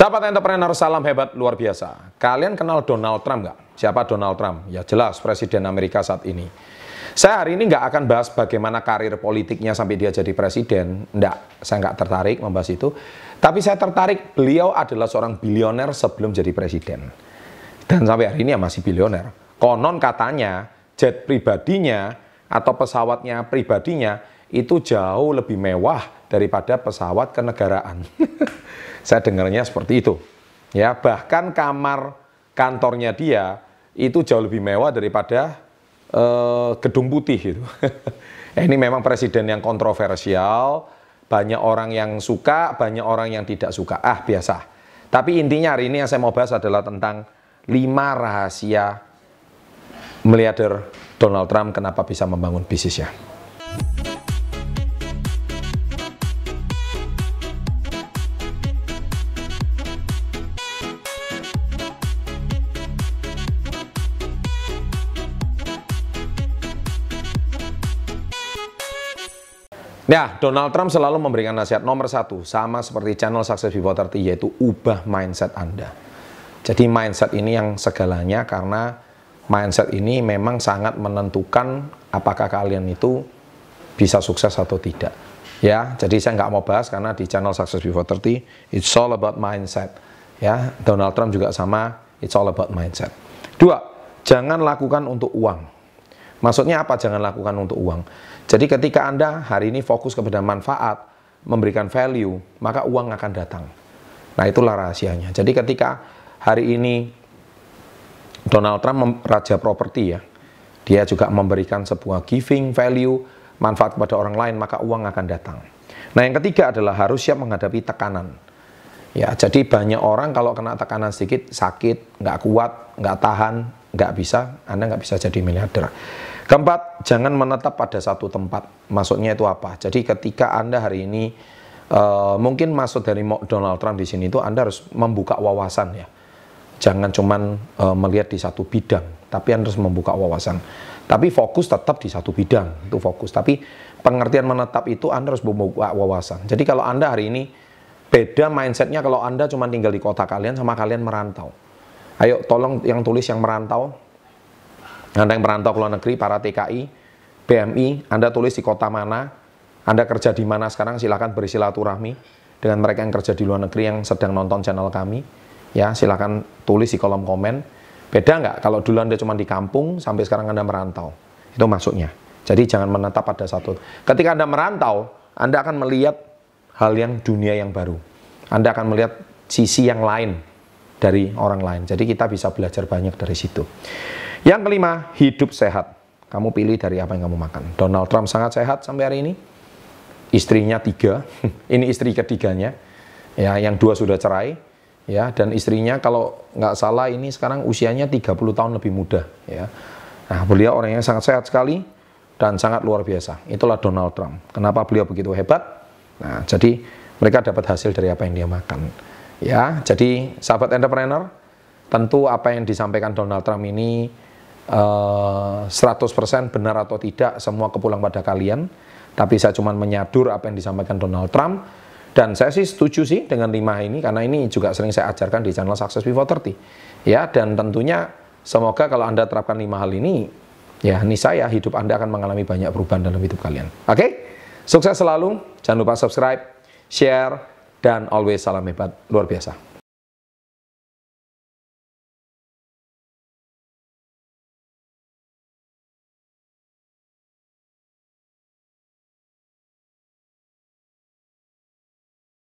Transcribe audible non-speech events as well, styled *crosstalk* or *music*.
Sahabat entrepreneur, salam hebat luar biasa. Kalian kenal Donald Trump nggak? Siapa Donald Trump? Ya jelas, Presiden Amerika saat ini. Saya hari ini nggak akan bahas bagaimana karir politiknya sampai dia jadi presiden. Nggak, saya nggak tertarik membahas itu. Tapi saya tertarik, beliau adalah seorang bilioner sebelum jadi presiden. Dan sampai hari ini ya masih bilioner. Konon katanya, jet pribadinya atau pesawatnya pribadinya itu jauh lebih mewah daripada pesawat kenegaraan. *laughs* Saya dengarnya seperti itu. Ya, bahkan kamar kantornya dia itu jauh lebih mewah daripada uh, gedung putih itu. *laughs* Ini memang presiden yang kontroversial, banyak orang yang suka, banyak orang yang tidak suka. Ah, biasa. Tapi intinya hari ini yang saya mau bahas adalah tentang lima rahasia miliarder Donald Trump kenapa bisa membangun bisnisnya. Ya, Donald Trump selalu memberikan nasihat nomor satu, sama seperti channel Success Before 30, yaitu ubah mindset Anda. Jadi mindset ini yang segalanya karena mindset ini memang sangat menentukan apakah kalian itu bisa sukses atau tidak. Ya, jadi saya nggak mau bahas karena di channel Success Before 30, it's all about mindset. Ya, Donald Trump juga sama, it's all about mindset. Dua, jangan lakukan untuk uang. Maksudnya apa jangan lakukan untuk uang? Jadi ketika Anda hari ini fokus kepada manfaat, memberikan value, maka uang akan datang. Nah itulah rahasianya. Jadi ketika hari ini Donald Trump raja properti ya, dia juga memberikan sebuah giving value, manfaat kepada orang lain, maka uang akan datang. Nah yang ketiga adalah harus siap menghadapi tekanan. Ya, jadi banyak orang kalau kena tekanan sedikit sakit, nggak kuat, nggak tahan, nggak bisa, Anda nggak bisa jadi miliarder. Keempat, jangan menetap pada satu tempat. Maksudnya itu apa? Jadi ketika Anda hari ini uh, mungkin masuk dari Donald Trump di sini itu Anda harus membuka wawasan ya. Jangan cuman uh, melihat di satu bidang, tapi Anda harus membuka wawasan. Tapi fokus tetap di satu bidang, itu fokus. Tapi pengertian menetap itu Anda harus membuka wawasan. Jadi kalau Anda hari ini beda mindsetnya kalau Anda cuma tinggal di kota kalian sama kalian merantau. Ayo tolong yang tulis yang merantau, anda yang merantau ke luar negeri, para TKI, BMI, Anda tulis di kota mana, Anda kerja di mana sekarang, silakan bersilaturahmi dengan mereka yang kerja di luar negeri yang sedang nonton channel kami. Ya, silakan tulis di kolom komen. Beda nggak kalau dulu Anda cuma di kampung, sampai sekarang Anda merantau. Itu maksudnya. Jadi jangan menetap pada satu. Ketika Anda merantau, Anda akan melihat hal yang dunia yang baru. Anda akan melihat sisi yang lain dari orang lain. Jadi kita bisa belajar banyak dari situ. Yang kelima, hidup sehat. Kamu pilih dari apa yang kamu makan. Donald Trump sangat sehat sampai hari ini. Istrinya tiga, *laughs* ini istri ketiganya. Ya, yang dua sudah cerai. Ya, dan istrinya kalau nggak salah ini sekarang usianya 30 tahun lebih muda. Ya. Nah, beliau orang yang sangat sehat sekali dan sangat luar biasa. Itulah Donald Trump. Kenapa beliau begitu hebat? Nah, jadi mereka dapat hasil dari apa yang dia makan. Ya, jadi sahabat entrepreneur, tentu apa yang disampaikan Donald Trump ini 100% benar atau tidak semua kepulang pada kalian. Tapi saya cuma menyadur apa yang disampaikan Donald Trump. Dan saya sih setuju sih dengan lima ini karena ini juga sering saya ajarkan di channel Success Before 30 ya dan tentunya semoga kalau anda terapkan lima hal ini ya ini saya hidup anda akan mengalami banyak perubahan dalam hidup kalian. Oke? Okay? sukses selalu. Jangan lupa subscribe share dan always salam hebat. Luar biasa